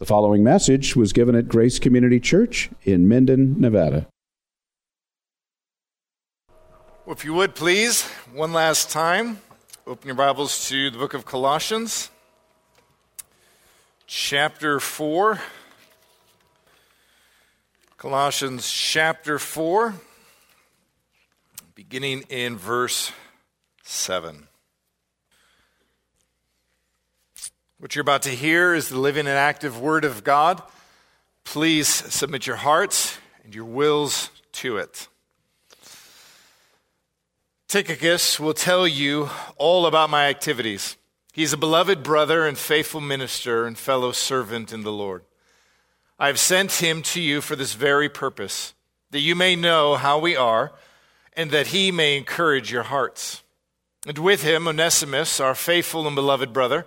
The following message was given at Grace Community Church in Minden, Nevada. Well, if you would please, one last time, open your Bibles to the book of Colossians, chapter 4. Colossians chapter 4, beginning in verse 7. What you're about to hear is the living and active Word of God. Please submit your hearts and your wills to it. Tychicus will tell you all about my activities. He's a beloved brother and faithful minister and fellow servant in the Lord. I have sent him to you for this very purpose, that you may know how we are, and that he may encourage your hearts. And with him, Onesimus, our faithful and beloved brother,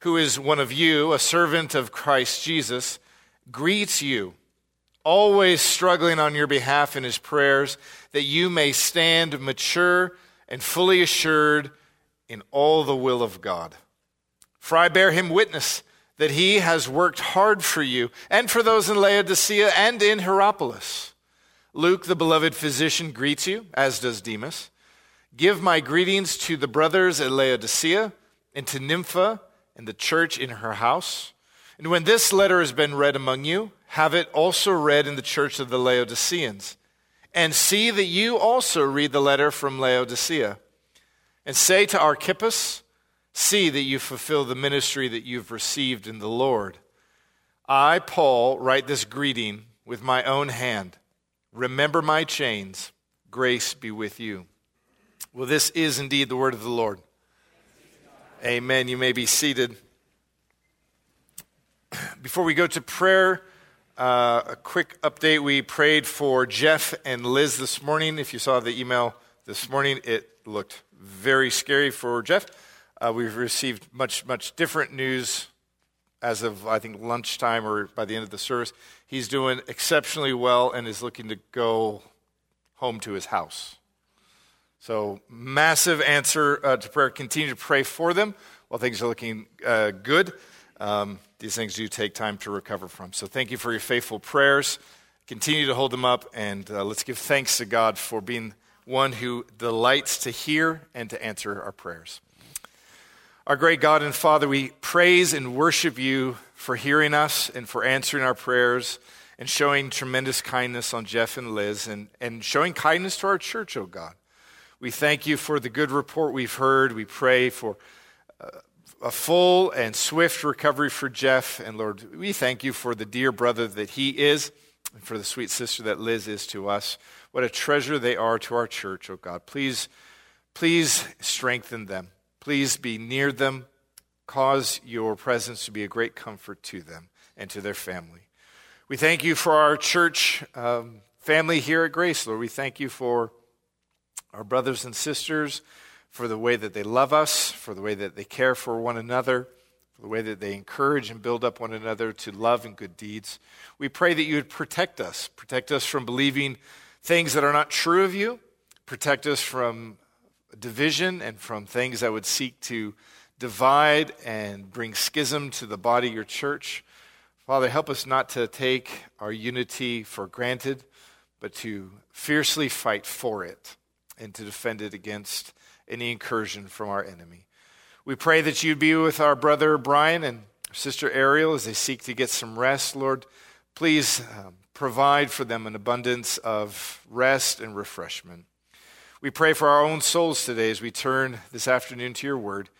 who is one of you, a servant of Christ Jesus, greets you, always struggling on your behalf in his prayers, that you may stand mature and fully assured in all the will of God. For I bear him witness that he has worked hard for you and for those in Laodicea and in Hierapolis. Luke, the beloved physician, greets you, as does Demas. Give my greetings to the brothers at Laodicea and to Nympha and the church in her house. And when this letter has been read among you, have it also read in the church of the Laodiceans. And see that you also read the letter from Laodicea. And say to Archippus, See that you fulfill the ministry that you've received in the Lord. I, Paul, write this greeting with my own hand. Remember my chains. Grace be with you. Well, this is indeed the word of the Lord. Amen. You may be seated. Before we go to prayer, uh, a quick update. We prayed for Jeff and Liz this morning. If you saw the email this morning, it looked very scary for Jeff. Uh, we've received much, much different news as of, I think, lunchtime or by the end of the service. He's doing exceptionally well and is looking to go home to his house. So, massive answer uh, to prayer. Continue to pray for them while things are looking uh, good. Um, these things do take time to recover from. So, thank you for your faithful prayers. Continue to hold them up, and uh, let's give thanks to God for being one who delights to hear and to answer our prayers. Our great God and Father, we praise and worship you for hearing us and for answering our prayers and showing tremendous kindness on Jeff and Liz and, and showing kindness to our church, oh God. We thank you for the good report we've heard. We pray for uh, a full and swift recovery for Jeff. And Lord, we thank you for the dear brother that he is and for the sweet sister that Liz is to us. What a treasure they are to our church, oh God. Please, please strengthen them. Please be near them. Cause your presence to be a great comfort to them and to their family. We thank you for our church um, family here at Grace, Lord. We thank you for our brothers and sisters, for the way that they love us, for the way that they care for one another, for the way that they encourage and build up one another to love and good deeds. We pray that you would protect us, protect us from believing things that are not true of you, protect us from division and from things that would seek to divide and bring schism to the body of your church. Father, help us not to take our unity for granted, but to fiercely fight for it and to defend it against any incursion from our enemy. We pray that you'd be with our brother Brian and sister Ariel as they seek to get some rest. Lord, please um, provide for them an abundance of rest and refreshment. We pray for our own souls today as we turn this afternoon to your word.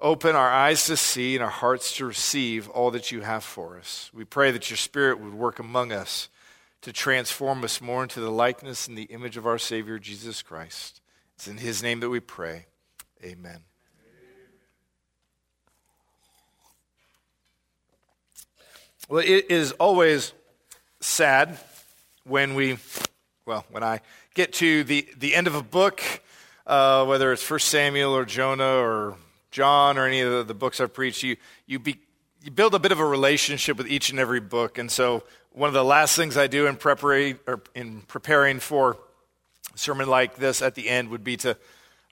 Open our eyes to see and our hearts to receive all that you have for us. We pray that your spirit would work among us to transform us more into the likeness and the image of our Savior, Jesus Christ. It's in His name that we pray. Amen. Well, it is always sad when we, well, when I get to the, the end of a book, uh, whether it's First Samuel or Jonah or John or any of the, the books I've preached, you, you, be, you build a bit of a relationship with each and every book. And so one of the last things I do in, or in preparing for a sermon like this at the end would be to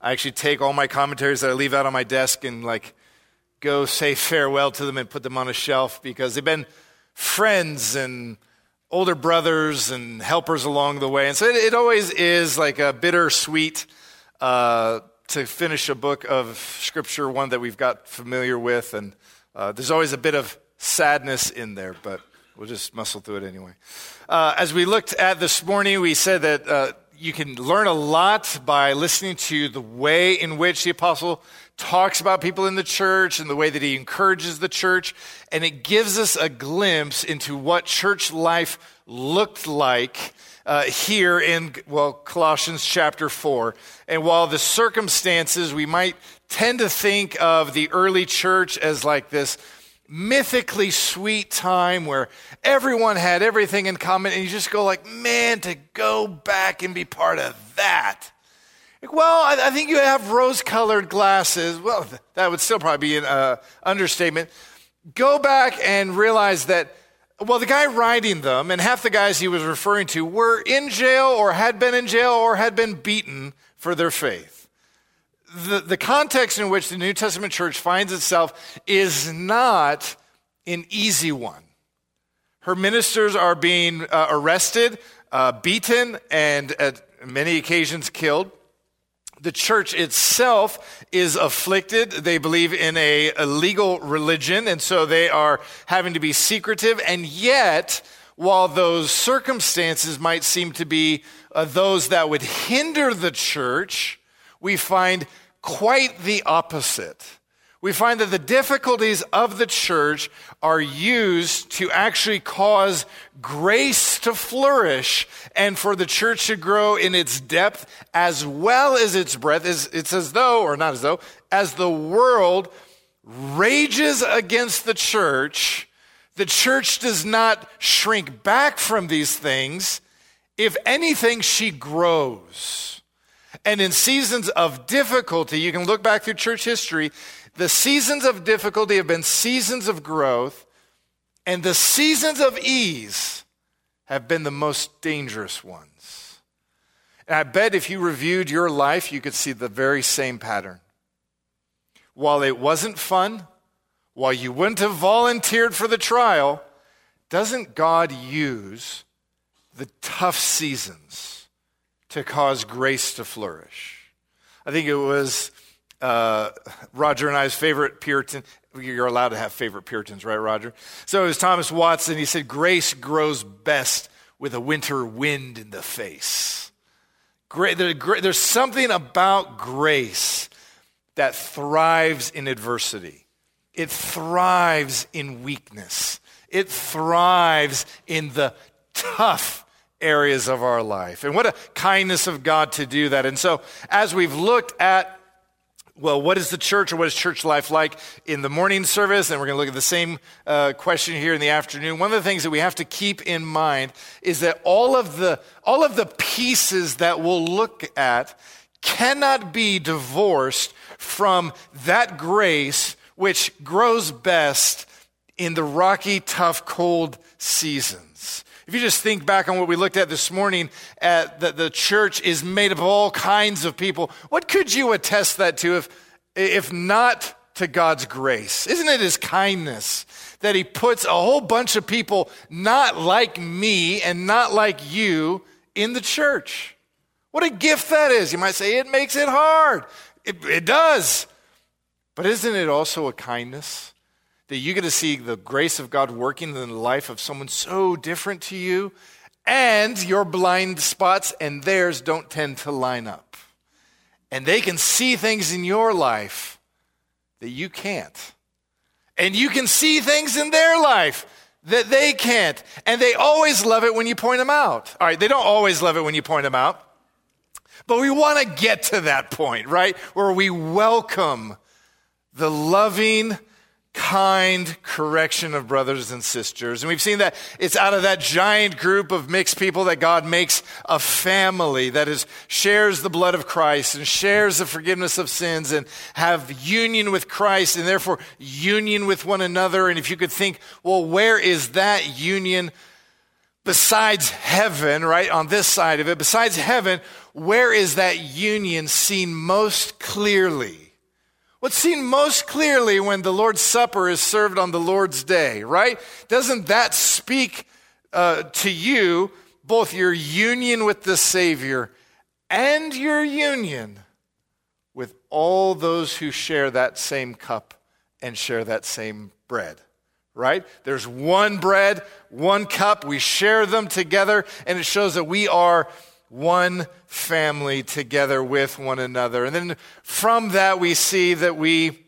actually take all my commentaries that I leave out on my desk and like go say farewell to them and put them on a shelf because they've been friends and older brothers and helpers along the way. And so it, it always is like a bittersweet uh, to finish a book of scripture, one that we've got familiar with. And uh, there's always a bit of sadness in there, but we'll just muscle through it anyway. Uh, as we looked at this morning, we said that uh, you can learn a lot by listening to the way in which the apostle talks about people in the church and the way that he encourages the church. And it gives us a glimpse into what church life looked like uh, here in, well, Colossians chapter 4. And while the circumstances, we might tend to think of the early church as like this mythically sweet time where everyone had everything in common and you just go like man to go back and be part of that. Like, well I, think you have rose colored glasses. Well that would still probably be an uh, understatement. Go back and realize that well the guy writing them and half the guys he was referring to were in jail or had been in jail or had been beaten for their faith the, the context in which the New Testament church finds itself is not an easy one. Her ministers are being uh, arrested, uh, beaten, and at many occasions killed. The church itself is afflicted. They believe in a, a legal religion, and so they are having to be secretive. And yet, while those circumstances might seem to be uh, those that would hinder the church, we find quite the opposite. We find that the difficulties of the church are used to actually cause grace to flourish and for the church to grow in its depth as well as its breadth. It's as though, or not as though, as the world rages against the church, the church does not shrink back from these things. If anything, she grows. And in seasons of difficulty, you can look back through church history, the seasons of difficulty have been seasons of growth, and the seasons of ease have been the most dangerous ones. And I bet if you reviewed your life, you could see the very same pattern. While it wasn't fun, while you wouldn't have volunteered for the trial, doesn't God use the tough seasons? To cause grace to flourish. I think it was uh, Roger and I's favorite Puritan. You're allowed to have favorite Puritans, right, Roger? So it was Thomas Watson. He said, Grace grows best with a winter wind in the face. There's something about grace that thrives in adversity, it thrives in weakness, it thrives in the tough areas of our life. And what a kindness of God to do that. And so, as we've looked at well, what is the church or what is church life like in the morning service? And we're going to look at the same uh, question here in the afternoon. One of the things that we have to keep in mind is that all of the, all of the pieces that we'll look at cannot be divorced from that grace which grows best in the rocky, tough, cold season. If you just think back on what we looked at this morning, at that the church is made up of all kinds of people, what could you attest that to if, if not to God's grace? Isn't it His kindness that He puts a whole bunch of people not like me and not like you in the church? What a gift that is. You might say it makes it hard. It, it does. But isn't it also a kindness? That you get to see the grace of God working in the life of someone so different to you, and your blind spots and theirs don't tend to line up. And they can see things in your life that you can't. And you can see things in their life that they can't. And they always love it when you point them out. All right, they don't always love it when you point them out. But we want to get to that point, right? Where we welcome the loving, kind correction of brothers and sisters. And we've seen that it's out of that giant group of mixed people that God makes a family that is, shares the blood of Christ and shares the forgiveness of sins and have union with Christ and therefore union with one another. And if you could think, well, where is that union besides heaven, right? On this side of it, besides heaven, where is that union seen most clearly? What's seen most clearly when the Lord's Supper is served on the Lord's day, right? Doesn't that speak uh, to you both your union with the Savior and your union with all those who share that same cup and share that same bread? Right? There's one bread, one cup. We share them together, and it shows that we are one family together with one another. And then from that, we see that we,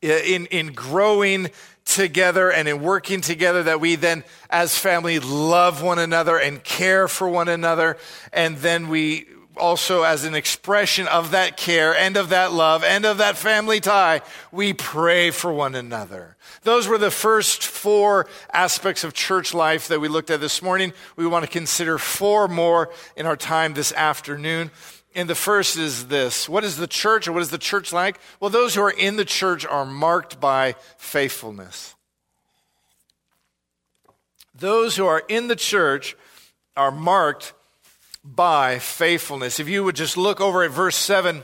in, in growing together and in working together, that we then, as family, love one another and care for one another. And then we also, as an expression of that care and of that love and of that family tie, we pray for one another. Those were the first four aspects of church life that we looked at this morning. We want to consider four more in our time this afternoon. And the first is this What is the church or what is the church like? Well, those who are in the church are marked by faithfulness. Those who are in the church are marked by faithfulness. If you would just look over at verse 7,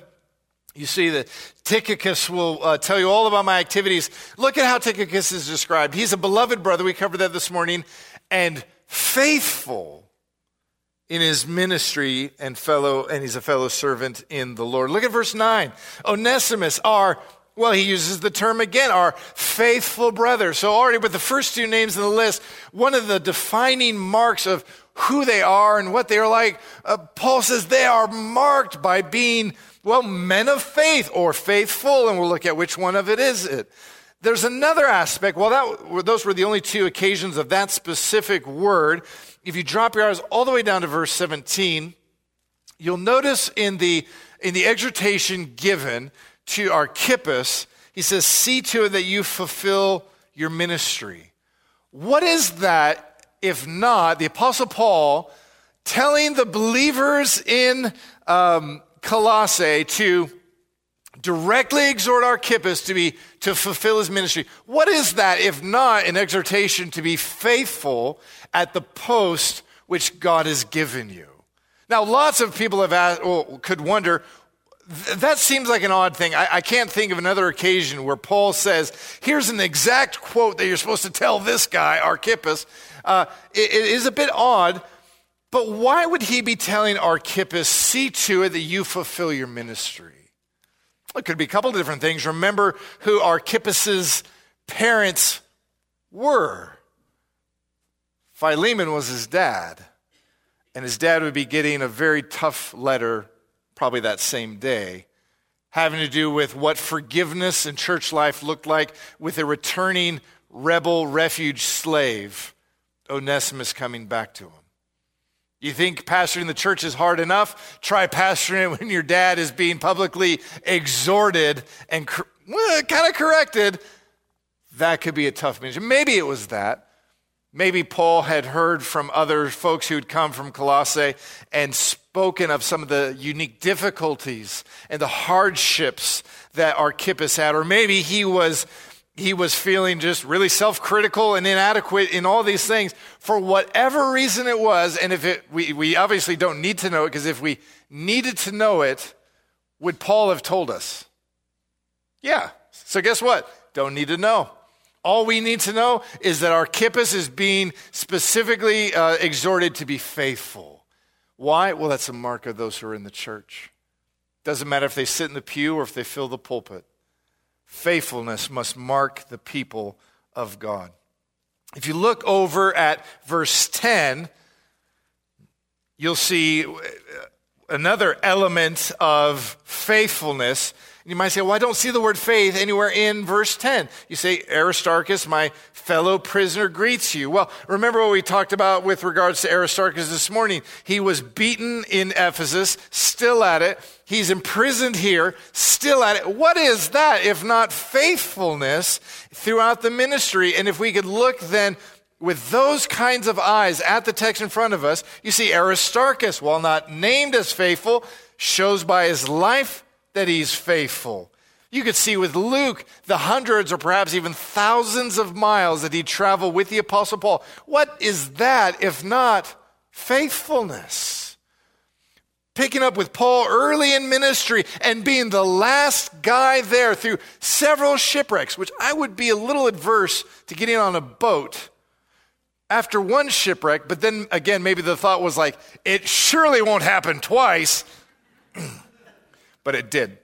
you see that Tychicus will uh, tell you all about my activities. Look at how Tychicus is described. He's a beloved brother. We covered that this morning. And faithful in his ministry and fellow, and he's a fellow servant in the Lord. Look at verse 9. Onesimus, our well, he uses the term again, our faithful brother. So, already with the first two names in the list, one of the defining marks of who they are and what they are like. Uh, Paul says they are marked by being, well, men of faith or faithful, and we'll look at which one of it is it. There's another aspect. Well, that, those were the only two occasions of that specific word. If you drop your eyes all the way down to verse 17, you'll notice in the, in the exhortation given to Archippus, he says, See to it that you fulfill your ministry. What is that if not the Apostle Paul telling the believers in um, Colossae to directly exhort Archippus to be to fulfill his ministry. What is that if not an exhortation to be faithful at the post which God has given you? Now, lots of people have asked, well, could wonder. That seems like an odd thing. I, I can't think of another occasion where Paul says, "Here's an exact quote that you're supposed to tell this guy, Archippus." Uh, it, it is a bit odd, but why would he be telling Archippus, see to it that you fulfill your ministry? It could be a couple of different things. Remember who Archippus's parents were. Philemon was his dad, and his dad would be getting a very tough letter probably that same day having to do with what forgiveness and church life looked like with a returning rebel refuge slave Onesimus coming back to him. You think pastoring the church is hard enough? Try pastoring it when your dad is being publicly exhorted and kind of corrected. That could be a tough ministry. Maybe it was that. Maybe Paul had heard from other folks who had come from Colossae and spoken of some of the unique difficulties and the hardships that Archippus had. Or maybe he was he was feeling just really self critical and inadequate in all these things for whatever reason it was. And if it, we, we obviously don't need to know it because if we needed to know it, would Paul have told us? Yeah. So guess what? Don't need to know. All we need to know is that Archippus is being specifically uh, exhorted to be faithful. Why? Well, that's a mark of those who are in the church. Doesn't matter if they sit in the pew or if they fill the pulpit faithfulness must mark the people of God. If you look over at verse 10, you'll see another element of faithfulness You might say, well, I don't see the word faith anywhere in verse 10. You say, Aristarchus, my fellow prisoner, greets you. Well, remember what we talked about with regards to Aristarchus this morning. He was beaten in Ephesus, still at it. He's imprisoned here, still at it. What is that if not faithfulness throughout the ministry? And if we could look then with those kinds of eyes at the text in front of us, you see Aristarchus, while not named as faithful, shows by his life that he's faithful. You could see with Luke the hundreds or perhaps even thousands of miles that he traveled with the Apostle Paul. What is that if not faithfulness? Picking up with Paul early in ministry and being the last guy there through several shipwrecks, which I would be a little adverse to getting on a boat after one shipwreck, but then again, maybe the thought was like, it surely won't happen twice. but it did.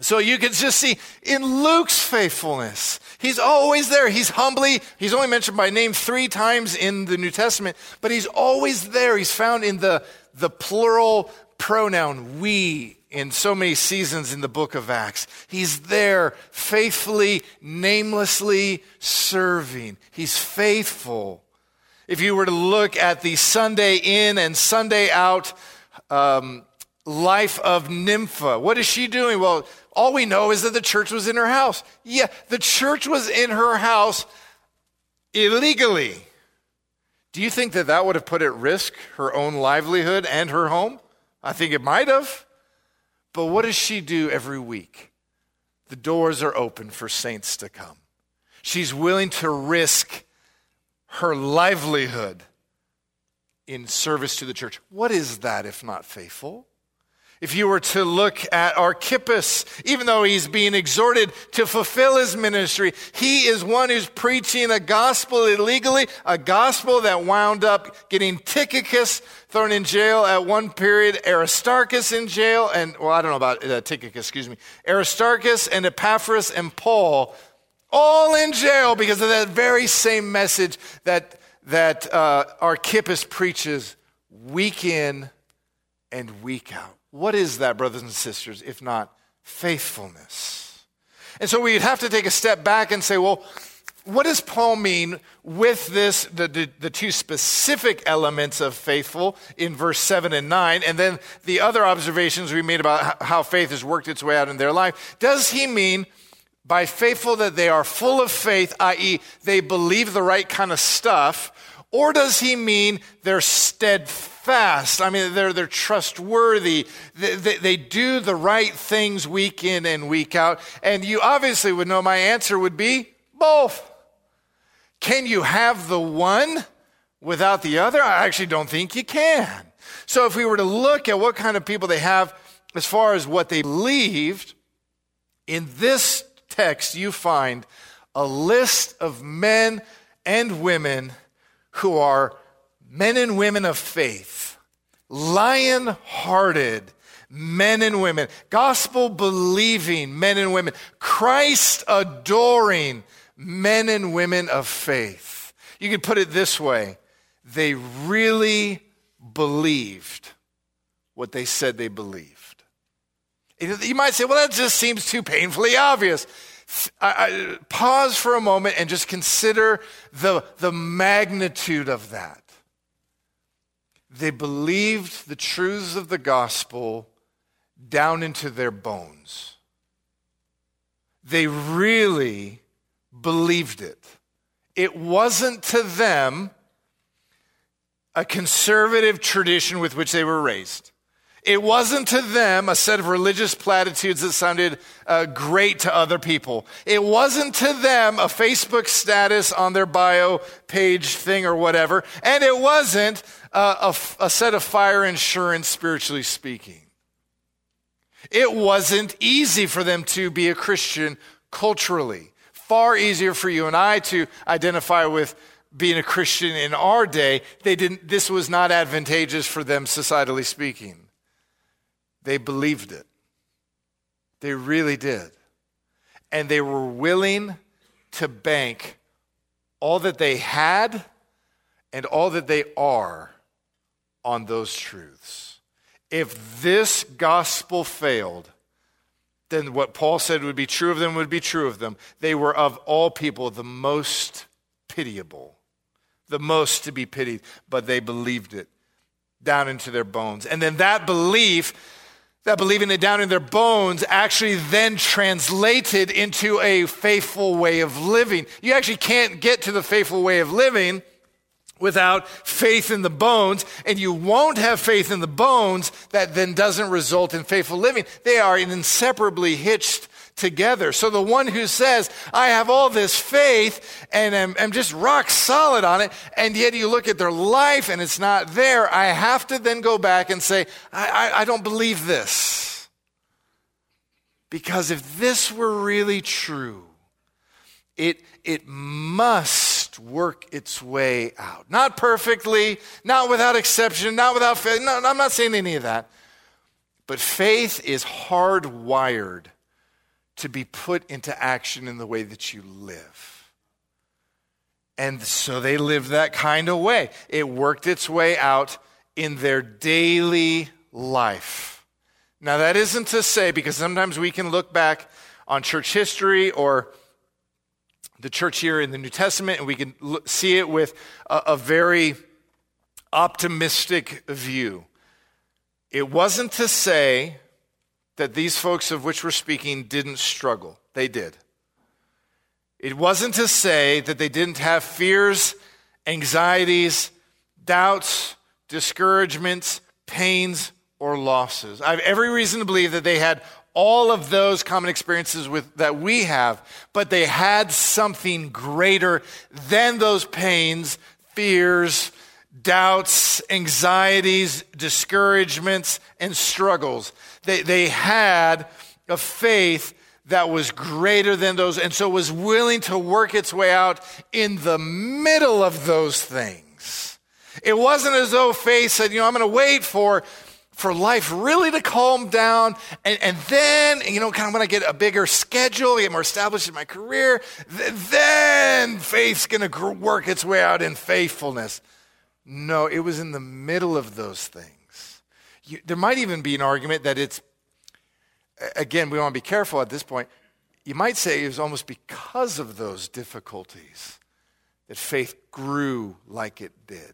So you can just see in Luke's faithfulness, he's always there. He's humbly, he's only mentioned by name three times in the New Testament, but he's always there. He's found in the, the plural pronoun we in so many seasons in the book of Acts. He's there faithfully, namelessly serving. He's faithful. If you were to look at the Sunday in and Sunday out um, life of Nympha. What is she doing? Well, all we know is that the church was in her house. Yeah, the church was in her house illegally. Do you think that that would have put at risk her own livelihood and her home? I think it might have. But what does she do every week? The doors are open for saints to come. She's willing to risk her livelihood in service to the church. What is that if not faithful? If you were to look at Archippus, even though he's being exhorted to fulfill his ministry, he is one who's preaching a gospel illegally, a gospel that wound up getting Tychicus thrown in jail at one period, Aristarchus in jail, and, well, I don't know about uh, Tychicus, excuse me, Aristarchus and Epaphras and Paul, all in jail because of that very same message that, that uh, Archippus preaches week in and week out. What is that, brothers and sisters, if not faithfulness? And so we'd have to take a step back and say, well, what does Paul mean with this, the, the, the, two specific elements of faithful in verse 7 and 9, and then the other observations we made about how faith has worked its way out in their life? Does he mean by faithful that they are full of faith, i.e., they believe the right kind of stuff, or does he mean they're steadfast? I mean, they're, they're trustworthy. They, they, they, do the right things week in and week out. And you obviously would know my answer would be both. Can you have the one without the other? I actually don't think you can. So if we were to look at what kind of people they have as far as what they believed, in this text you find a list of men and women who are men and women of faith, lion hearted men and women, gospel believing men and women, Christ adoring men and women of faith. You could put it this way they really believed what they said they believed. You might say, well, that just seems too painfully obvious. I, I, pause for a moment and just consider the, the magnitude of that. They believed the truths of the gospel down into their bones. They really believed it. It wasn't to them a conservative tradition with which they were raised. It wasn't to them a set of religious platitudes that sounded uh, great to other people. It wasn't to them a Facebook status on their bio page thing or whatever. And it wasn't uh, a, a set of fire insurance, spiritually speaking. It wasn't easy for them to be a Christian culturally. Far easier for you and I to identify with being a Christian in our day. They didn't, this was not advantageous for them, societally speaking. They believed it. They really did. And they were willing to bank all that they had and all that they are on those truths. If this gospel failed, then what Paul said would be true of them would be true of them. They were of all people the most pitiable, the most to be pitied, but they believed it down into their bones. And then that belief, that believing it down in their bones, actually then translated into a faithful way of living. You actually can't get to the faithful way of living without faith in the bones, and you won't have faith in the bones that then doesn't result in faithful living. They are inseparably hitched together. So the one who says, I have all this faith and I'm, I'm, just rock solid on it, and yet you look at their life and it's not there, I have to then go back and say, I, I, I don't believe this. Because if this were really true, it, it must work its way out. Not perfectly, not without exception, not without faith. No, I'm not saying any of that. But faith is hardwired to be put into action in the way that you live. And so they lived that kind of way. It worked its way out in their daily life. Now, that isn't to say, because sometimes we can look back on church history or the church here in the New Testament and we can see it with a, a very optimistic view. It wasn't to say that these folks of which we're speaking didn't struggle. They did. It wasn't to say that they didn't have fears, anxieties, doubts, discouragements, pains, or losses. I have every reason to believe that they had all of those common experiences with, that we have, but they had something greater than those pains, fears, doubts, anxieties, discouragements, and struggles. They, they had a faith that was greater than those, and so was willing to work its way out in the middle of those things. It wasn't as though faith said, you know, I'm going to wait for for life really to calm down. And, and then, you know, kind of when I get a bigger schedule, get more established in my career, th- then faith's going to work its way out in faithfulness. No, it was in the middle of those things. You, there might even be an argument that it's, again, we want to be careful at this point. You might say it was almost because of those difficulties that faith grew like it did.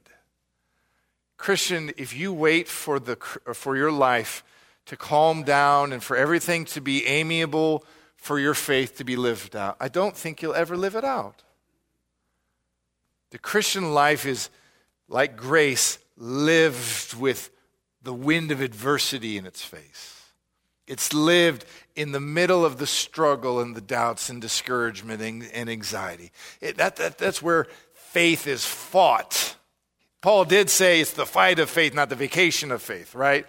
Christian, if you wait for, the, for your life to calm down and for everything to be amiable, for your faith to be lived out, I don't think you'll ever live it out. The Christian life is like grace lived with the wind of adversity in its face. It's lived in the middle of the struggle and the doubts and discouragement and, and anxiety. It, that, that, that's where faith is fought. Paul did say it's the fight of faith, not the vacation of faith, right?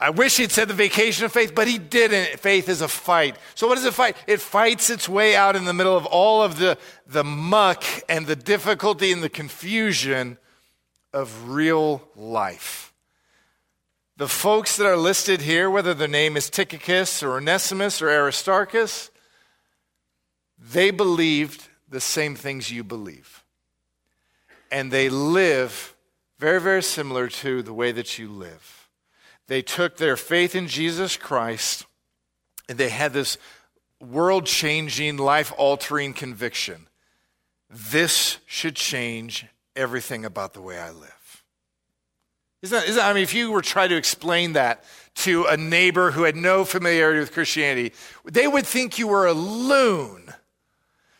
I wish he'd said the vacation of faith, but he didn't. Faith is a fight. So, what is a fight? It fights its way out in the middle of all of the, the muck and the difficulty and the confusion of real life. The folks that are listed here, whether their name is Tychicus or Onesimus or Aristarchus, they believed the same things you believe. And they live very, very similar to the way that you live. They took their faith in Jesus Christ and they had this world changing, life altering conviction. This should change everything about the way I live. Isn't that, isn't I mean, if you were trying to explain that to a neighbor who had no familiarity with Christianity, they would think you were a loon.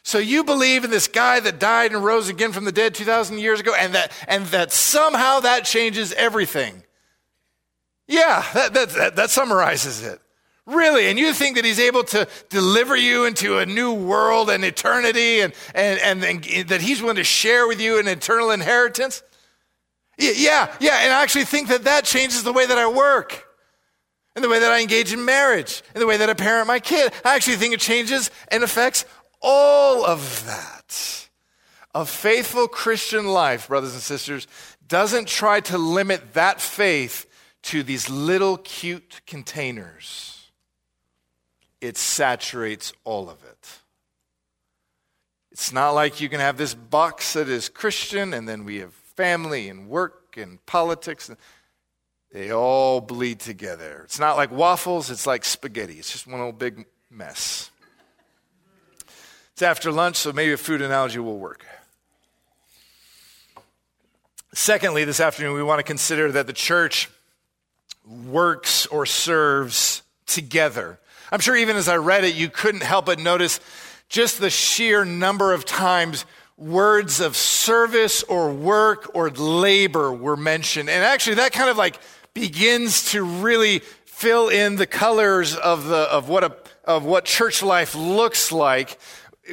So you believe in this guy that died and rose again from the dead 2,000 years ago, and that, and that somehow that changes everything. Yeah, that, that, that, that summarizes it. Really? And you think that he's able to deliver you into a new world and eternity and, and, and, and that he's willing to share with you an eternal inheritance? Yeah, yeah. And I actually think that that changes the way that I work and the way that I engage in marriage and the way that I parent my kid. I actually think it changes and affects all of that. A faithful Christian life, brothers and sisters, doesn't try to limit that faith to these little cute containers it saturates all of it. It's not like you can have this box that is Christian and then we have family and work and politics. They all bleed together. It's not like waffles, it's like spaghetti. It's just one old big mess. It's after lunch, so maybe a food analogy will work. Secondly, this afternoon, we want to consider that the church works or serves together. I'm sure even as I read it, you couldn't help but notice just the sheer number of times words of service or work or labor were mentioned. And actually, that kind of like begins to really fill in the colors of, the, of, what, a, of what church life looks like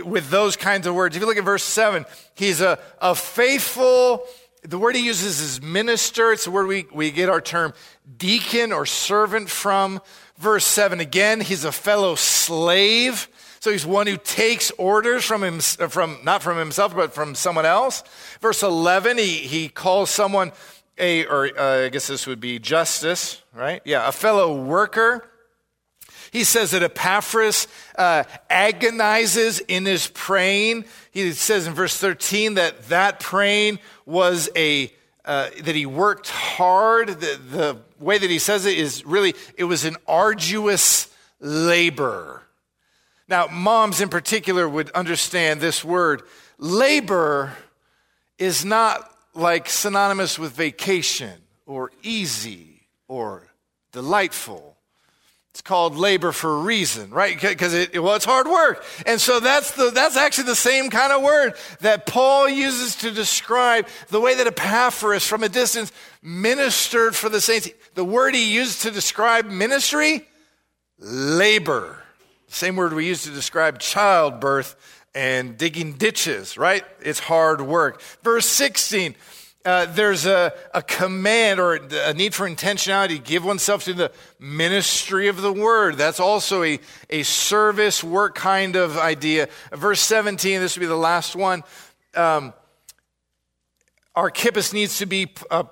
with those kinds of words. If you look at verse 7, he's a, a faithful the word he uses is minister. It's the word we, we get our term deacon or servant from. Verse 7 again, he's a fellow slave. So he's one who takes orders from him, from, not from himself, but from someone else. Verse 11, he, he calls someone a, or uh, I guess this would be Justus, right? Yeah, a fellow worker. He says that Epaphras uh, agonizes in his praying. He says in verse 13 that that praying was a, uh, that he worked hard. The, the way that he says it is really, it was an arduous labor. Now, moms in particular would understand this word. Labor is not like synonymous with vacation or easy or delightful. It's called labor for a reason, right? Because it, well, it's hard work. And so that's the, that's actually the same kind of word that Paul uses to describe the way that Epaphras from a distance ministered for the saints. The word he used to describe ministry, labor. Same word we use to describe childbirth and digging ditches, right? It's hard work. Verse 16, uh, there's a, a command or a need for intentionality, to give oneself to the ministry of the word. That's also a, a service work kind of idea. Verse 17, this would be the last one. Um, Archippus needs to be uh,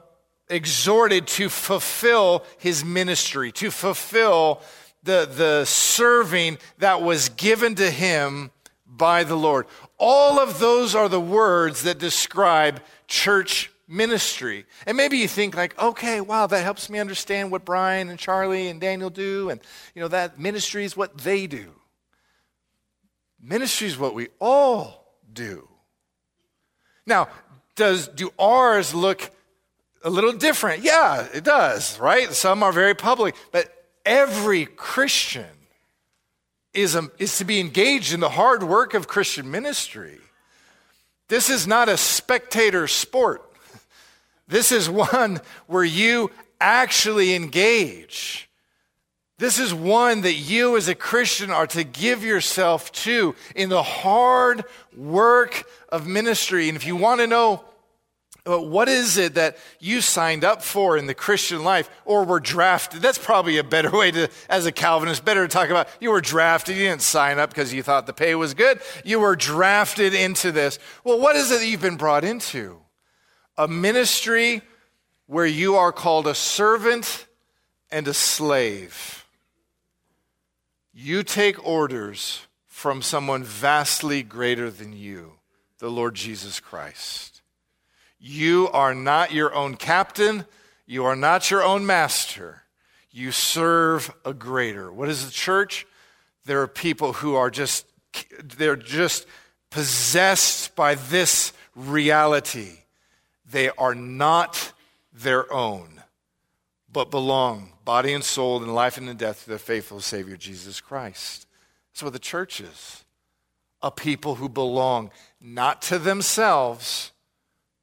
exhorted to fulfill his ministry, to fulfill the, the serving that was given to him by the Lord. All of those are the words that describe church ministry. And maybe you think like, okay, wow, that helps me understand what Brian and Charlie and Daniel do and you know that ministry is what they do. Ministry is what we all do. Now, does do ours look a little different? Yeah, it does, right? Some are very public, but every Christian is, a, is to be engaged in the hard work of Christian ministry. This is not a spectator sport. This is one where you actually engage. This is one that you as a Christian are to give yourself to in the hard work of ministry. And if you want to know uh, what is it that you signed up for in the Christian life or were drafted? That's probably a better way to, as a Calvinist, better to talk about you were drafted. You didn't sign up because you thought the pay was good. You were drafted into this. Well, what is it that you've been brought into? A ministry where you are called a servant and a slave. You take orders from someone vastly greater than you, the Lord Jesus Christ. You are not your own captain, you are not your own master. You serve a greater. What is the church? There are people who are just they're just possessed by this reality they are not their own, but belong, body and soul, in life and in death, to the faithful Savior Jesus Christ. That's what the church is a people who belong not to themselves,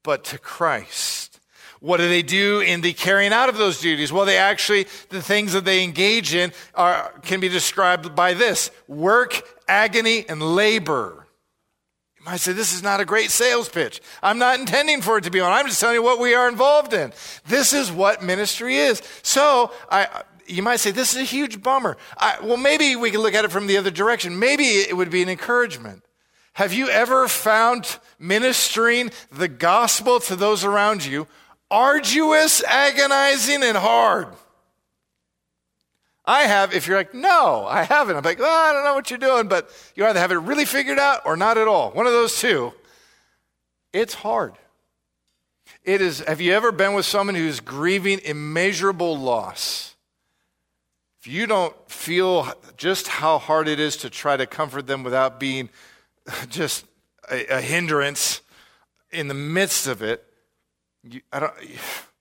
but to Christ. What do they do in the carrying out of those duties? Well, they actually, the things that they engage in are, can be described by this work, agony, and labor. You might say, This is not a great sales pitch. I'm not intending for it to be on. I'm just telling you what we are involved in. This is what ministry is. So, I, you might say, This is a huge bummer. I, well, maybe we can look at it from the other direction. Maybe it would be an encouragement. Have you ever found ministering the gospel to those around you arduous, agonizing, and hard? I have, if you're like, no, I haven't. I'm like, well, I don't know what you're doing, but you either have it really figured out or not at all. One of those two. It's hard. It is, have you ever been with someone who's grieving immeasurable loss? If you don't feel just how hard it is to try to comfort them without being just a, a hindrance in the midst of it, you, I, don't,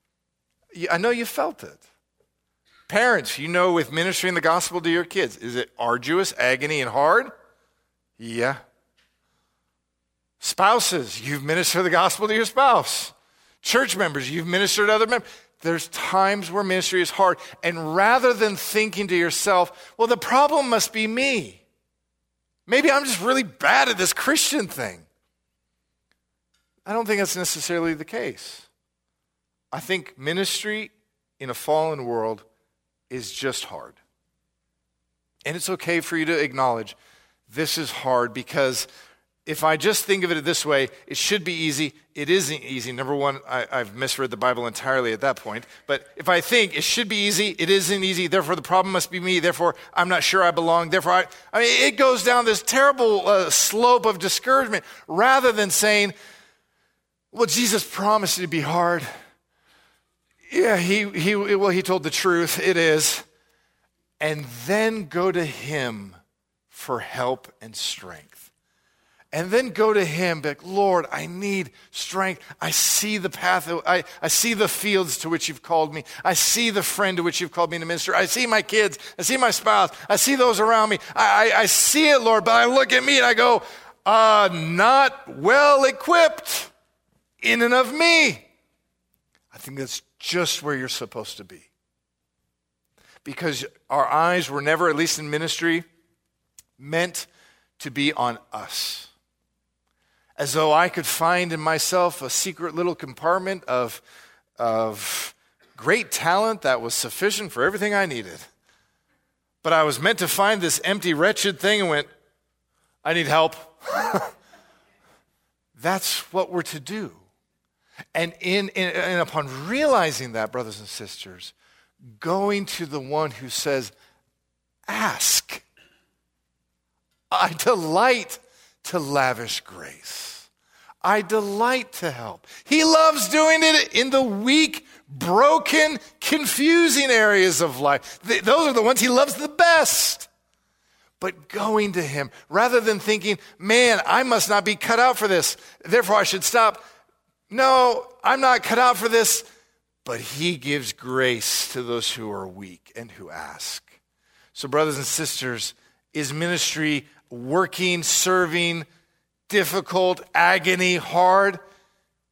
you, I know you felt it. Parents, you know, with ministering the gospel to your kids, is it arduous, agony, and hard? Yeah. Spouses, you've ministered the gospel to your spouse. Church members, you've ministered to other members. There's times where ministry is hard. And rather than thinking to yourself, well, the problem must be me. Maybe I'm just really bad at this Christian thing. I don't think that's necessarily the case. I think ministry in a fallen world is just hard. And it's okay for you to acknowledge this is hard because if I just think of it this way, it should be easy. It isn't easy. Number one, I, have misread the Bible entirely at that point. But if I think it should be easy, it isn't easy. Therefore, the problem must be me. Therefore, I'm not sure I belong. Therefore, I, I mean, it goes down this terrible uh, slope of discouragement rather than saying, well, Jesus promised it to be hard. Yeah, he, he, well, he told the truth. It is. And then go to him for help and strength. And then go to him, like, Lord, I need strength. I see the path, I, I see the fields to which you've called me. I see the friend to which you've called me to minister. I see my kids. I see my spouse. I see those around me. I, I, I see it, Lord, but I look at me and I go, uh, not well equipped in and of me. I think that's just where you're supposed to be. Because our eyes were never, at least in ministry, meant to be on us. As though I could find in myself a secret little compartment of, of great talent that was sufficient for everything I needed. But I was meant to find this empty, wretched thing and went, I need help. That's what we're to do. And, in, in, and upon realizing that, brothers and sisters, going to the one who says, Ask. I delight to lavish grace. I delight to help. He loves doing it in the weak, broken, confusing areas of life. those are the ones he loves the best. But going to him rather than thinking, man, I must not be cut out for this, therefore I should stop. No, I'm not cut out for this. But he gives grace to those who are weak and who ask. So, brothers and sisters, is ministry working, serving, difficult, agony, hard?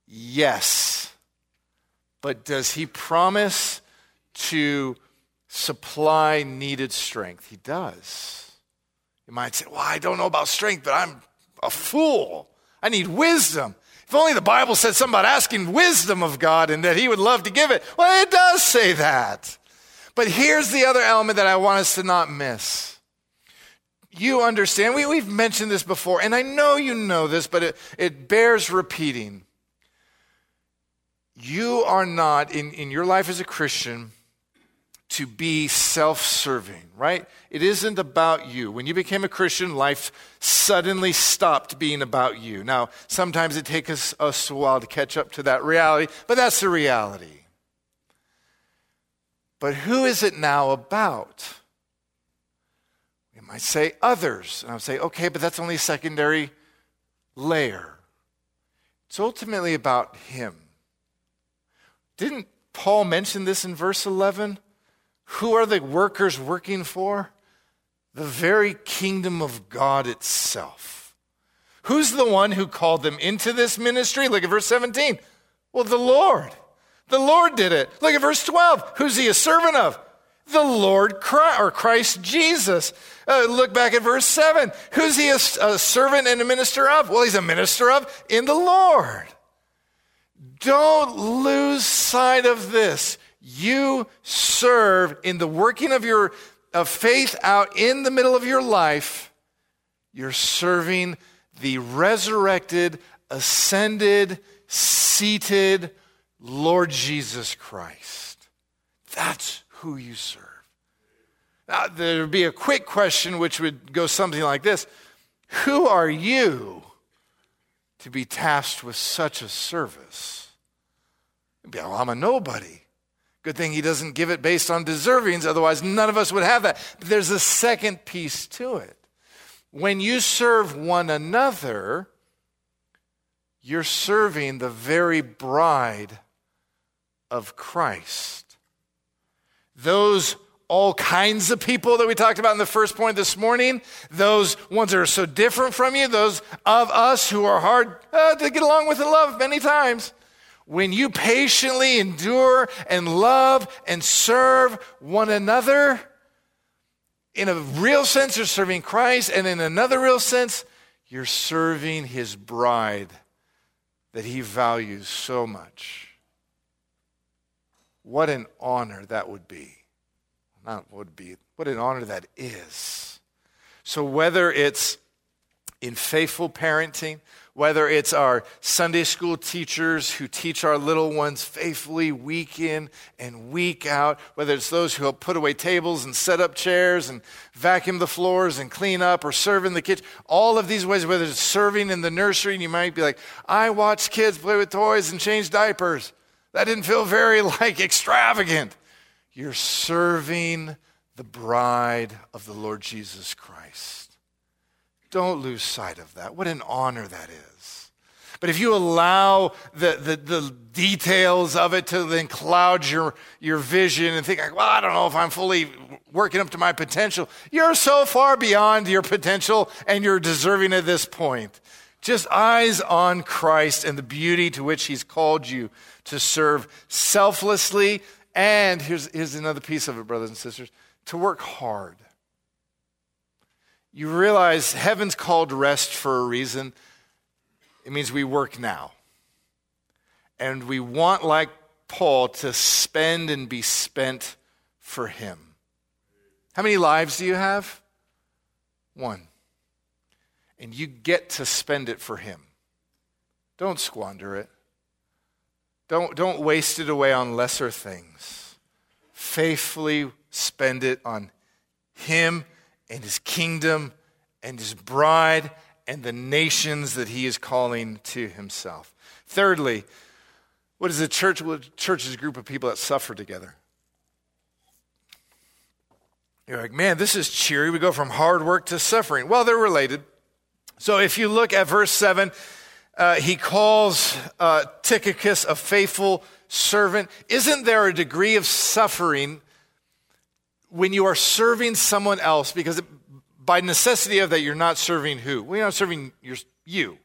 Yes. But does he promise to supply needed strength? He does. You might say, Well, I don't know about strength, but I'm a fool. I need wisdom. If only the Bible said something about asking wisdom of God and that He would love to give it. Well, it does say that. But here's the other element that I want us to not miss. You understand, we, we've mentioned this before, and I know you know this, but it, it bears repeating. You are not, in, in your life as a Christian, to be self serving, right? It isn't about you. When you became a Christian, life suddenly stopped being about you. Now, sometimes it takes us, us a while to catch up to that reality, but that's the reality. But who is it now about? We might say others. And I would say, okay, but that's only a secondary layer. It's ultimately about Him. Didn't Paul mention this in verse 11? Who are the workers working for? The very kingdom of God itself. Who's the one who called them into this ministry? Look at verse 17. Well, the Lord. The Lord did it. Look at verse 12. Who's he a servant of? The Lord Christ, or Christ Jesus. Uh, look back at verse 7. Who's he a, a servant and a minister of? Well, he's a minister of in the Lord. Don't lose sight of this. You serve in the working of your of faith out in the middle of your life. You're serving the resurrected, ascended, seated Lord Jesus Christ. That's who you serve. Now, there would be a quick question which would go something like this Who are you to be tasked with such a service? Well, I'm a nobody. Good thing he doesn't give it based on deservings, otherwise, none of us would have that. But there's a second piece to it. When you serve one another, you're serving the very bride of Christ. Those all kinds of people that we talked about in the first point this morning, those ones that are so different from you, those of us who are hard uh, to get along with and love many times. When you patiently endure and love and serve one another, in a real sense, you're serving Christ, and in another real sense, you're serving his bride that he values so much. What an honor that would be not would be, what an honor that is. So, whether it's in faithful parenting, whether it's our Sunday school teachers who teach our little ones faithfully week in and week out, whether it's those who help put away tables and set up chairs and vacuum the floors and clean up or serve in the kitchen, all of these ways, whether it's serving in the nursery, and you might be like, I watch kids play with toys and change diapers. That didn't feel very like extravagant. You're serving the bride of the Lord Jesus Christ. Don't lose sight of that. What an honor that is. But if you allow the, the, the, details of it to then cloud your, your vision and think, like, well, I don't know if I'm fully working up to my potential, you're so far beyond your potential and you're deserving at this point. Just eyes on Christ and the beauty to which He's called you to serve selflessly, and here's, here's another piece of it, brothers and sisters to work hard. You realize heaven's called rest for a reason. It means we work now. And we want, like Paul, to spend and be spent for Him. How many lives do you have? One. And you get to spend it for Him. Don't squander it. Don't, don't waste it away on lesser things. Faithfully spend it on Him and His kingdom and His bride and the nations that He is calling to Himself. Thirdly, what is a church? Well, church is a group of people that suffer together. You're like, man, this is cheery. We go from hard work to suffering. Well, they're related. So if you look at verse 7, uh, he calls uh, Tychicus a faithful servant. Isn't there a degree of suffering when you are serving someone else? Because by necessity of that, you're not serving who? Well, you're not serving your, you.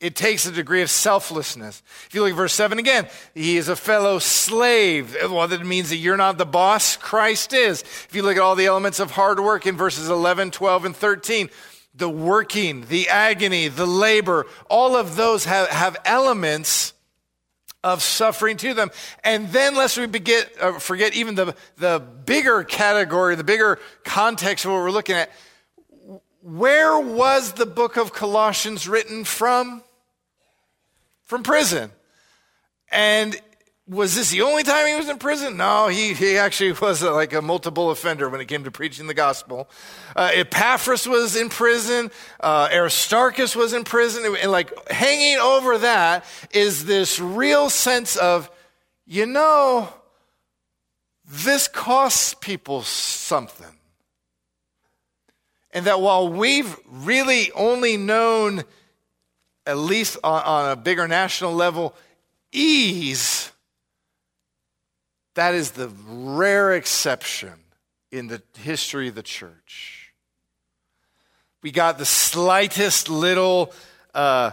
It takes a degree of selflessness. If you look at verse 7 again, he is a fellow slave. Well, that means that you're not the boss, Christ is. If you look at all the elements of hard work in verses 11, 12, and 13, the working, the agony, the labor, all of those have, have elements of suffering to them. And then, lest we uh, forget even the, the bigger category, the bigger context of what we're looking at, where was the book of Colossians written from? From prison. And was this the only time he was in prison? No, he, he actually was a, like a multiple offender when it came to preaching the gospel. Uh, Epaphras was in prison. Uh, Aristarchus was in prison. And like hanging over that is this real sense of, you know, this costs people something. And that while we've really only known, at least on, on a bigger national level, ease, that is the rare exception in the history of the church. We got the slightest little, uh,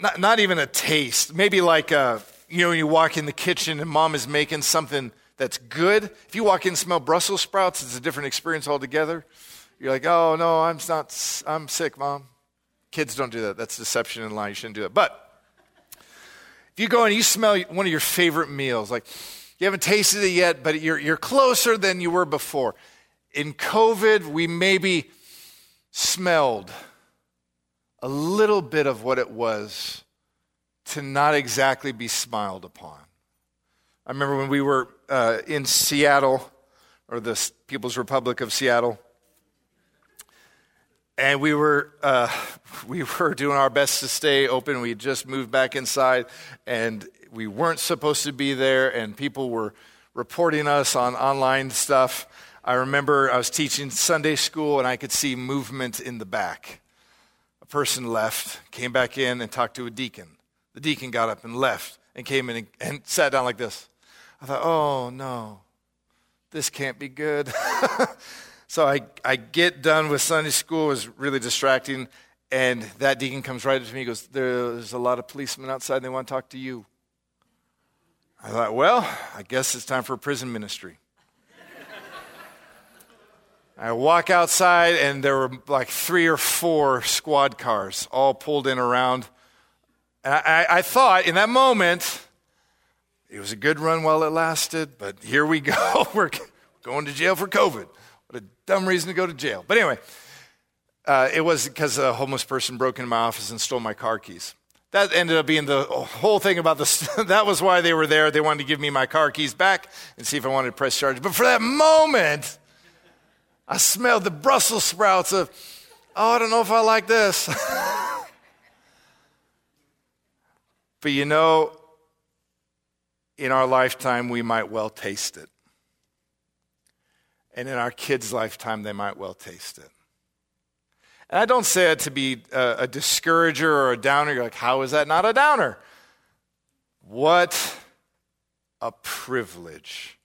not, not even a taste, maybe like, a, uh, you know, when you walk in the kitchen and mom is making something that's good. If you walk in and smell Brussels sprouts, it's a different experience altogether. You're like, oh, no, I'm not, I'm sick, mom. Kids don't do that. That's deception and lie. You shouldn't do that. But if you go and you smell one of your favorite meals, like you haven't tasted it yet, but you're, you're closer than you were before. In COVID, we maybe smelled a little bit of what it was to not exactly be smiled upon. I remember when we were uh, in Seattle, or the People's Republic of Seattle, and we were uh, we were doing our best to stay open. We just moved back inside, and we weren't supposed to be there, and people were reporting us on online stuff. I remember I was teaching Sunday school, and I could see movement in the back. A person left, came back in, and talked to a deacon. The deacon got up and left and came in and, and sat down like this. I thought, oh no, this can't be good. so I, I get done with Sunday school, it was really distracting. And that deacon comes right up to me and goes, There's a lot of policemen outside, and they want to talk to you. I thought, Well, I guess it's time for prison ministry. I walk outside, and there were like three or four squad cars all pulled in around. And I, I thought in that moment, it was a good run while it lasted, but here we go. We're going to jail for COVID. Dumb reason to go to jail. But anyway, uh, it was because a homeless person broke into my office and stole my car keys. That ended up being the whole thing about this. that was why they were there. They wanted to give me my car keys back and see if I wanted to press charges. But for that moment, I smelled the Brussels sprouts of, oh, I don't know if I like this. but you know, in our lifetime, we might well taste it. And in our kids' lifetime, they might well taste it. And I don't say it to be a, a discourager or a downer. You're like, how is that not a downer? What a privilege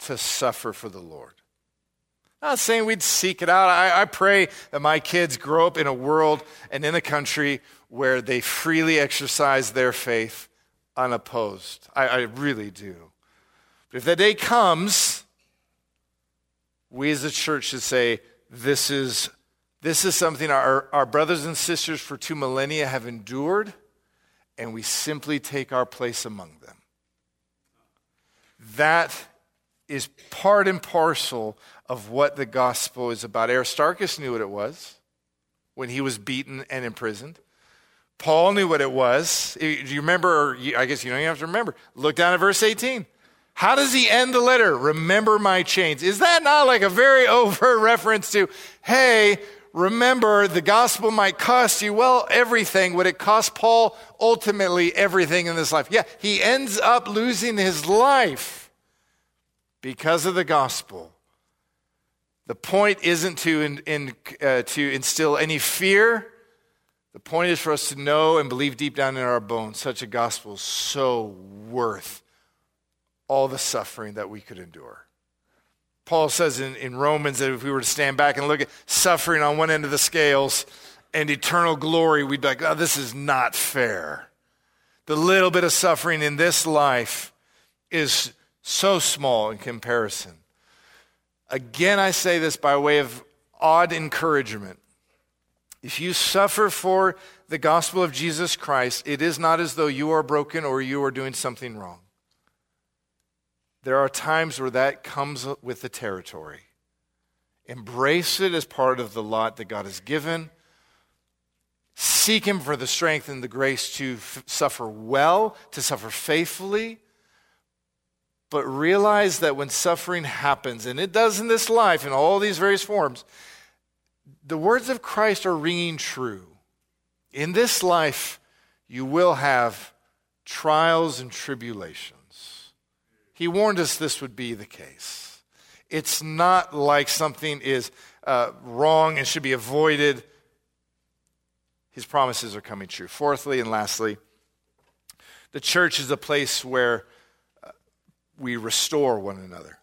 to suffer for the Lord. I'm not saying we'd seek it out. I, I, pray that my kids grow up in a world and in a country where they freely exercise their faith unopposed. I, I really do. But if that day comes, we as a church should say, this is this is something our, our brothers and sisters for two millennia have endured, and we simply take our place among them. That is part and parcel of what the gospel is about. Aristarchus knew what it was when he was beaten and imprisoned. Paul knew what it was. Do you remember? I guess you don't even have to remember. Look down at verse 18. How does he end the letter? Remember my chains. Is that not like a very overt reference to, hey, remember the gospel might cost you, well, everything. Would it cost Paul ultimately everything in this life? Yeah, he ends up losing his life because of the gospel. The point isn't to, in, in, uh, to instill any fear. The point is for us to know and believe deep down in our bones such a gospel is so worth all the suffering that we could endure. Paul says in, in Romans that if we were to stand back and look at suffering on one end of the scales and eternal glory, we'd be like, oh, this is not fair. The little bit of suffering in this life is so small in comparison. Again, I say this by way of odd encouragement. If you suffer for the gospel of Jesus Christ, it is not as though you are broken or you are doing something wrong. There are times where that comes with the territory. Embrace it as part of the lot that God has given. Seek Him for the strength and the grace to f- suffer well, to suffer faithfully. But realize that when suffering happens, and it does in this life in all these various forms, the words of Christ are ringing true. In this life, you will have trials and tribulations. He warned us this would be the case. It's not like something is uh, wrong and should be avoided. His promises are coming true. Fourthly and lastly, the church is a place where uh, we restore one another.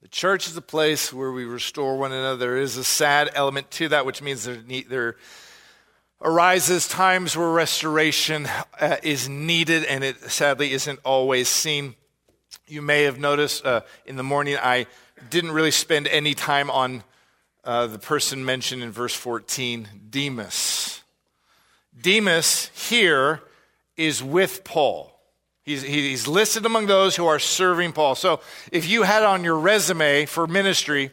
The church is a place where we restore one another. There is a sad element to that, which means there, there arises times where restoration uh, is needed and it sadly isn't always seen. You may have noticed uh, in the morning I didn't really spend any time on uh, the person mentioned in verse 14, Demas. Demas here is with Paul. He's, he's listed among those who are serving Paul. So if you had on your resume for ministry,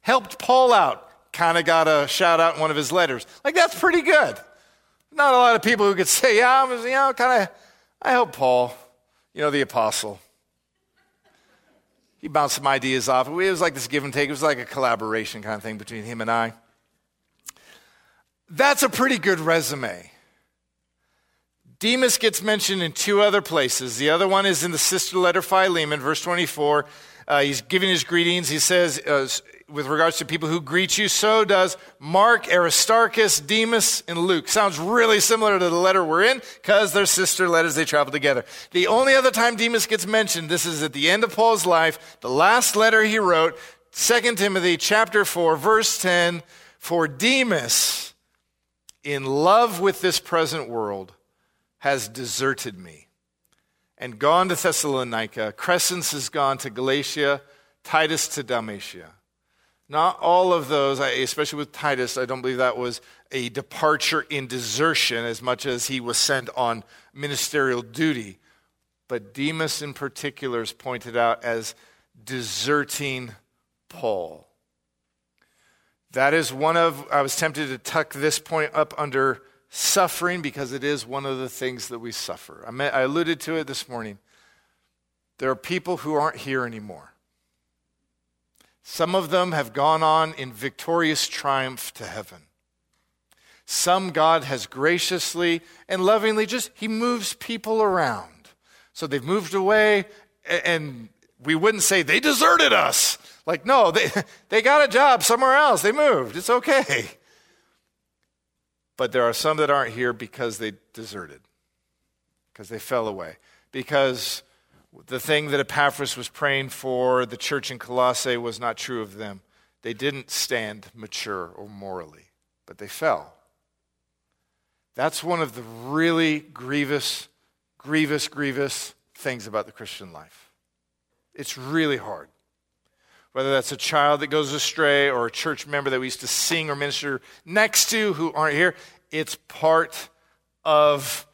helped Paul out, kind of got a shout out in one of his letters. Like, that's pretty good. Not a lot of people who could say, yeah, I was, you know, kind of, I help Paul, you know, the apostle. He bounced some ideas off. It was like this give and take. It was like a collaboration kind of thing between him and I. That's a pretty good resume. Demas gets mentioned in two other places. The other one is in the sister letter Philemon, verse 24. Uh, he's giving his greetings. He says, uh, with regards to people who greet you, so does Mark, Aristarchus, Demas, and Luke. Sounds really similar to the letter we're in because they're sister letters. They travel together. The only other time Demas gets mentioned, this is at the end of Paul's life, the last letter he wrote, 2 Timothy chapter 4, verse 10, for Demas, in love with this present world, has deserted me and gone to Thessalonica. Crescens has gone to Galatia, Titus to Dalmatia. Not all of those, especially with Titus, I don't believe that was a departure in desertion as much as he was sent on ministerial duty. But Demas, in particular, is pointed out as deserting Paul. That is one of, I was tempted to tuck this point up under suffering because it is one of the things that we suffer. I, I alluded to it this morning. There are people who aren't here anymore. Some of them have gone on in victorious triumph to heaven. Some God has graciously and lovingly just, He moves people around. So they've moved away, and we wouldn't say they deserted us. Like, no, they, they got a job somewhere else. They moved. It's okay. But there are some that aren't here because they deserted, because they fell away, because the thing that Epaphras was praying for the church in Colossae was not true of them. They didn't stand mature or morally, but they fell. That's one of the really grievous, grievous, grievous things about the Christian life. It's really hard. Whether that's a child that goes astray or a church member that we used to sing or minister next to who aren't here, it's part of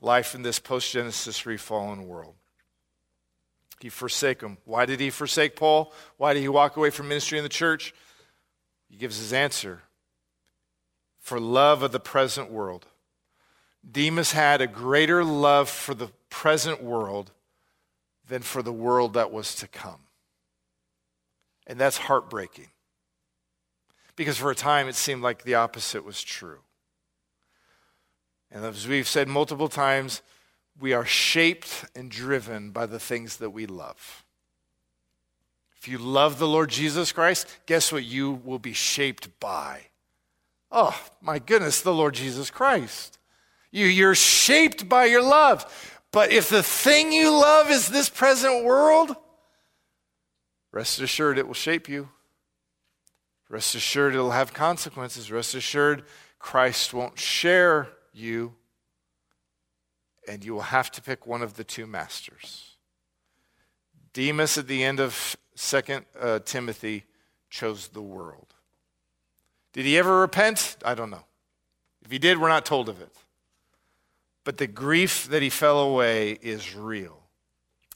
life in this post Genesis fallen world. He forsake him. Why did he forsake Paul? Why did he walk away from ministry in the church? He gives his answer for love of the present world. Demas had a greater love for the present world than for the world that was to come. And that's heartbreaking. Because for a time it seemed like the opposite was true. And as we've said multiple times, we are shaped and driven by the things that we love. If you love the Lord Jesus Christ, guess what you will be shaped by? Oh, my goodness, the Lord Jesus Christ. You, you're shaped by your love. But if the thing you love is this present world, rest assured it will shape you. Rest assured it'll have consequences. Rest assured Christ won't share you, and you will have to pick one of the two masters. Demas, at the end of Second uh, Timothy, chose the world. Did he ever repent? I don't know. If he did, we're not told of it. But the grief that he fell away is real.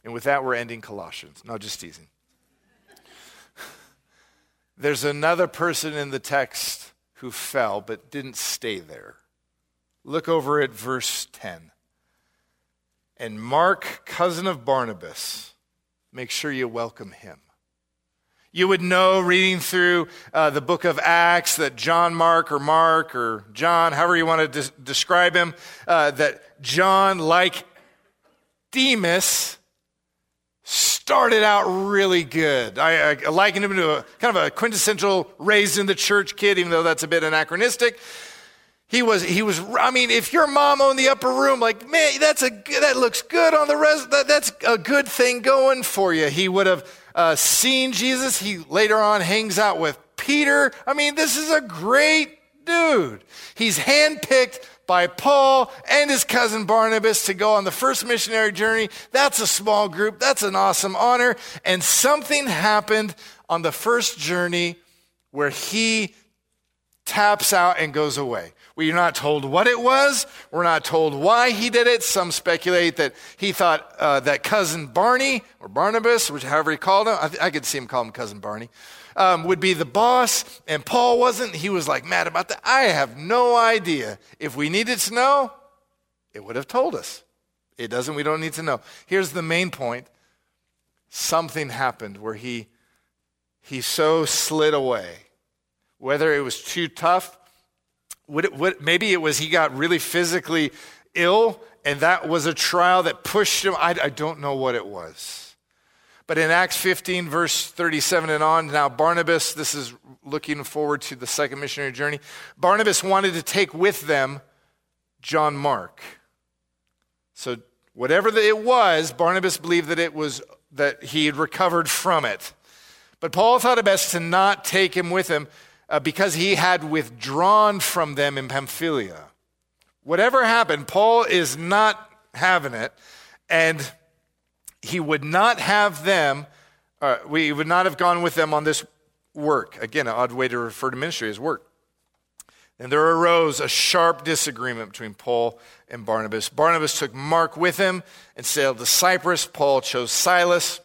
And with that, we're ending Colossians. No, just teasing. There's another person in the text who fell but didn't stay there. Look over at verse 10. And Mark, cousin of Barnabas, make sure you welcome him. You would know reading through uh, the book of Acts that John Mark or Mark or John, however you want to de- describe him, uh, that John, like Demas, started out really good. I, I liken him to a kind of a quintessential raised in the church kid, even though that's a bit anachronistic. He was, he was, I mean, if your mom owned the upper room, like, man, that's a, that looks good on the rest, that, that's a good thing going for you. He would have uh, seen Jesus. He later on hangs out with Peter. I mean, this is a great dude. He's handpicked by Paul and his cousin Barnabas to go on the first missionary journey. That's a small group. That's an awesome honor. And something happened on the first journey where he taps out and goes away. We're not told what it was. We're not told why he did it. Some speculate that he thought uh, that cousin Barney, or Barnabas, which however he called him, I, th- I could see him call him cousin Barney, um, would be the boss, and Paul wasn't. He was like mad about that. I have no idea. If we needed to know, it would have told us. It doesn't. We don't need to know. Here's the main point something happened where he, he so slid away. Whether it was too tough Would it, would, maybe it was he got really physically ill and that was a trial that pushed him. I, I don't know what it was. But in Acts 15, verse 37 and on, now Barnabas, this is looking forward to the second missionary journey. Barnabas wanted to take with them John Mark. So whatever it was, Barnabas believed that it was that he had recovered from it. But Paul thought it best to not take him with him uh, because he had withdrawn from them in Pamphylia. Whatever happened, Paul is not having it, and he would not have them, uh, we would not have gone with them on this work. Again, an odd way to refer to ministry as work. And there arose a sharp disagreement between Paul and Barnabas. Barnabas took Mark with him and sailed to Cyprus. Paul chose Silas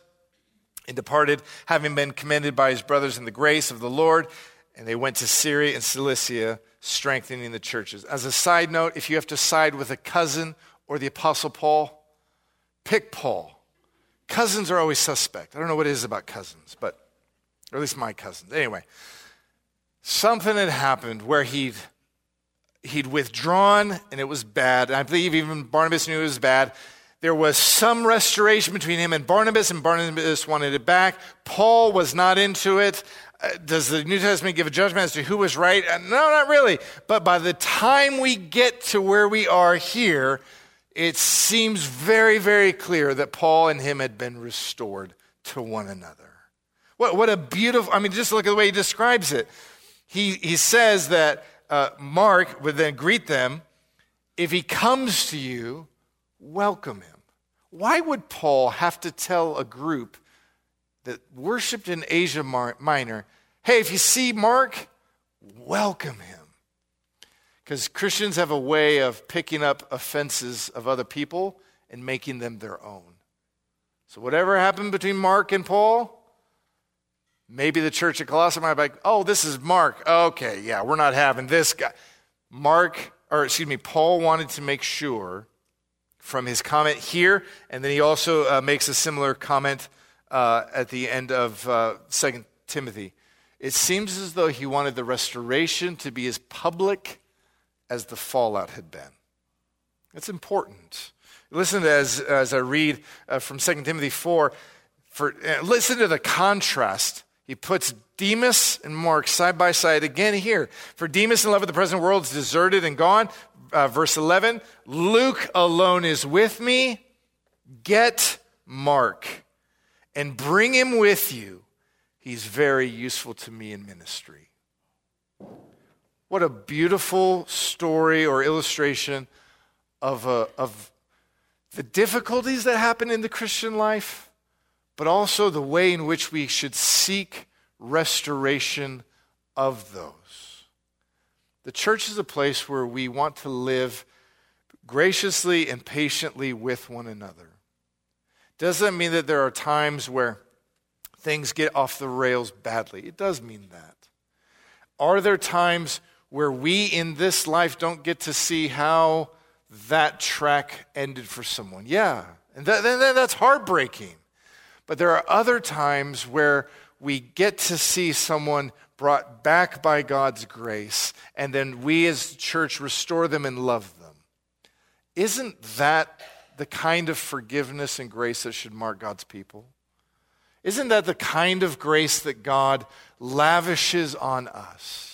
and departed, having been commended by his brothers in the grace of the Lord. And they went to Syria and Cilicia, strengthening the churches. As a side note, if you have to side with a cousin or the Apostle Paul, pick Paul. Cousins are always suspect. I don't know what it is about cousins, but, or at least my cousins. Anyway, something had happened where he'd, he'd withdrawn and it was bad. And I believe even Barnabas knew it was bad. There was some restoration between him and Barnabas, and Barnabas wanted it back. Paul was not into it. Uh, does the New Testament give a judgment as to who was right? Uh, no, not really. But by the time we get to where we are here, it seems very, very clear that Paul and him had been restored to one another. What, what a beautiful, I mean, just look at the way he describes it. He, he says that uh, Mark would then greet them. If he comes to you, welcome him. Why would Paul have to tell a group that worshiped in Asia Minor, hey, if you see Mark, welcome him? Because Christians have a way of picking up offenses of other people and making them their own. So, whatever happened between Mark and Paul, maybe the church at Colossae might be like, oh, this is Mark. Okay, yeah, we're not having this guy. Mark, or excuse me, Paul wanted to make sure from his comment here, and then he also uh, makes a similar comment uh, at the end of uh, 2 Timothy. It seems as though he wanted the restoration to be as public as the fallout had been. It's important. Listen as, as I read uh, from 2 Timothy 4. For, uh, listen to the contrast. He puts Demas and Mark side by side again here. For Demas, in love with the present world, is deserted and gone. Uh, verse 11 Luke alone is with me. Get Mark and bring him with you. He's very useful to me in ministry. What a beautiful story or illustration of, a, of the difficulties that happen in the Christian life, but also the way in which we should seek restoration of those. The church is a place where we want to live graciously and patiently with one another. Does that mean that there are times where things get off the rails badly? It does mean that. Are there times where we in this life don't get to see how that track ended for someone. Yeah, and that, that, that's heartbreaking. But there are other times where we get to see someone brought back by God's grace, and then we as church restore them and love them. Isn't that the kind of forgiveness and grace that should mark God's people? Isn't that the kind of grace that God lavishes on us?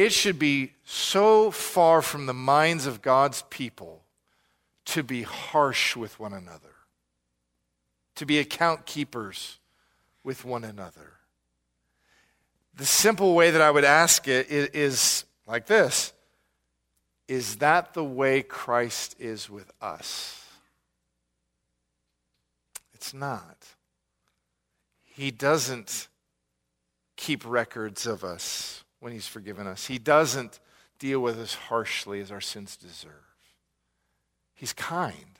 It should be so far from the minds of God's people to be harsh with one another, to be account keepers with one another. The simple way that I would ask it is like this Is that the way Christ is with us? It's not. He doesn't keep records of us when He's forgiven us. He doesn't deal with us harshly as our sins deserve. He's kind.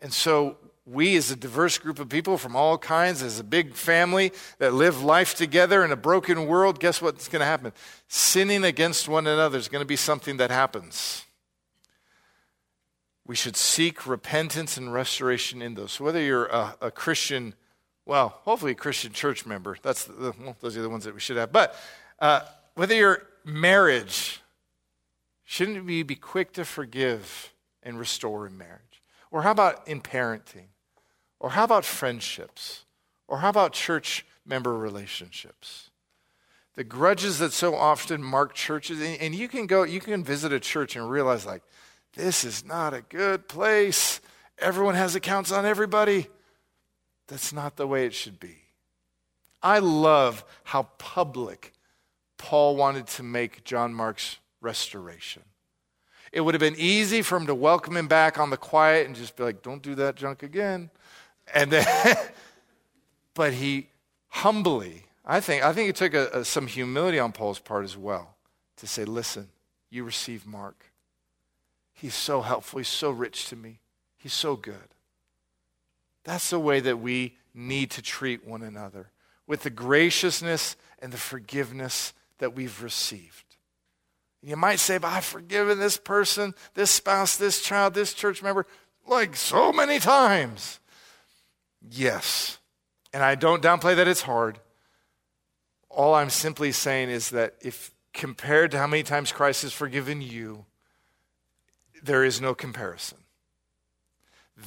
And so, we, as a diverse group of people from all kinds, as a big family that live life together in a broken world, guess what's going to happen? Sinning against one another is going to be something that happens. We should seek repentance and restoration in those. So, whether you're a, a Christian, well, hopefully a Christian church member, that's the, well, those are the ones that we should have. But uh, whether you're marriage, shouldn't we be quick to forgive and restore in marriage? Or how about in parenting? Or how about friendships? Or how about church member relationships? The grudges that so often mark churches, and you can go, you can visit a church and realize, like, this is not a good place. Everyone has accounts on everybody. That's not the way it should be. I love how public Paul wanted to make John Mark's restoration. It would have been easy for him to welcome him back on the quiet and just be like, don't do that junk again. And then, but he humbly, I think, I think it took a, a, some humility on Paul's part as well to say, listen, you receive Mark. He's so helpful. He's so rich to me. He's so good. That's the way that we need to treat one another with the graciousness and the forgiveness that we've received. You might say, but I've forgiven this person, this spouse, this child, this church member, like so many times. Yes. And I don't downplay that it's hard. All I'm simply saying is that if compared to how many times Christ has forgiven you, there is no comparison.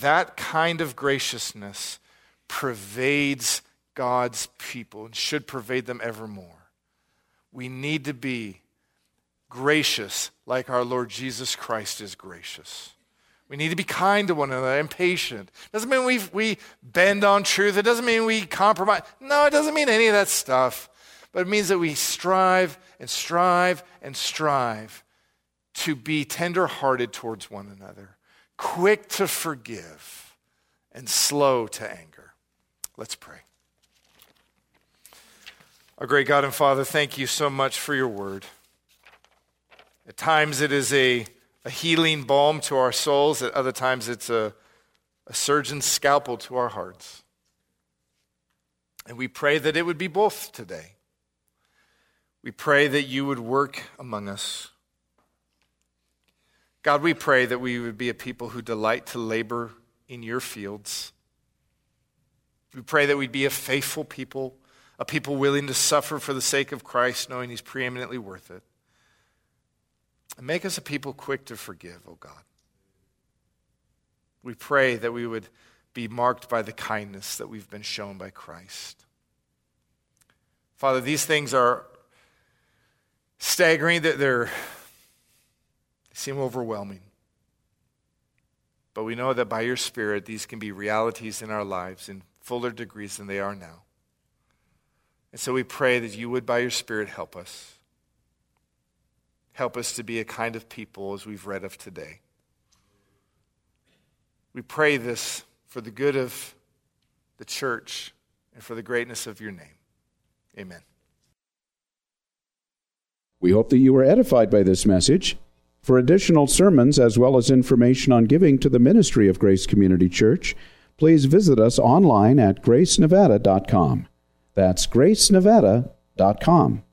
That kind of graciousness pervades God's people and should pervade them evermore. We need to be gracious like our Lord Jesus Christ is gracious. We need to be kind to one another and patient. Doesn't mean we we bend on truth. It doesn't mean we compromise. No, it doesn't mean any of that stuff. But it means that we strive and strive and strive to be tenderhearted towards one another, quick to forgive, and slow to anger. Let's pray. Our great God and Father, thank you so much for your word. At times it is a, a healing balm to our souls, at other times it's a, a surgeon's scalpel to our hearts. And we pray that it would be both today. We pray that you would work among us. God, we pray that we would be a people who delight to labor in your fields. We pray that we'd be a faithful people, a people willing to suffer for the sake of Christ, knowing he's preeminently worth it. And make us a people quick to forgive, O oh God. We pray that we would be marked by the kindness that we've been shown by Christ. Father, these things are staggering, that they're seem overwhelming. But we know that by your Spirit, these can be realities in our lives in fuller degrees than they are now. And so we pray that you would, by your Spirit, help us. Help us to be a kind of people as we've read of today. We pray this for the good of the church and for the greatness of your name. Amen. We hope that you were edified by this message. For additional sermons as well as information on giving to the ministry of Grace Community Church, please visit us online at gracenevada.com. That's gracenevada.com.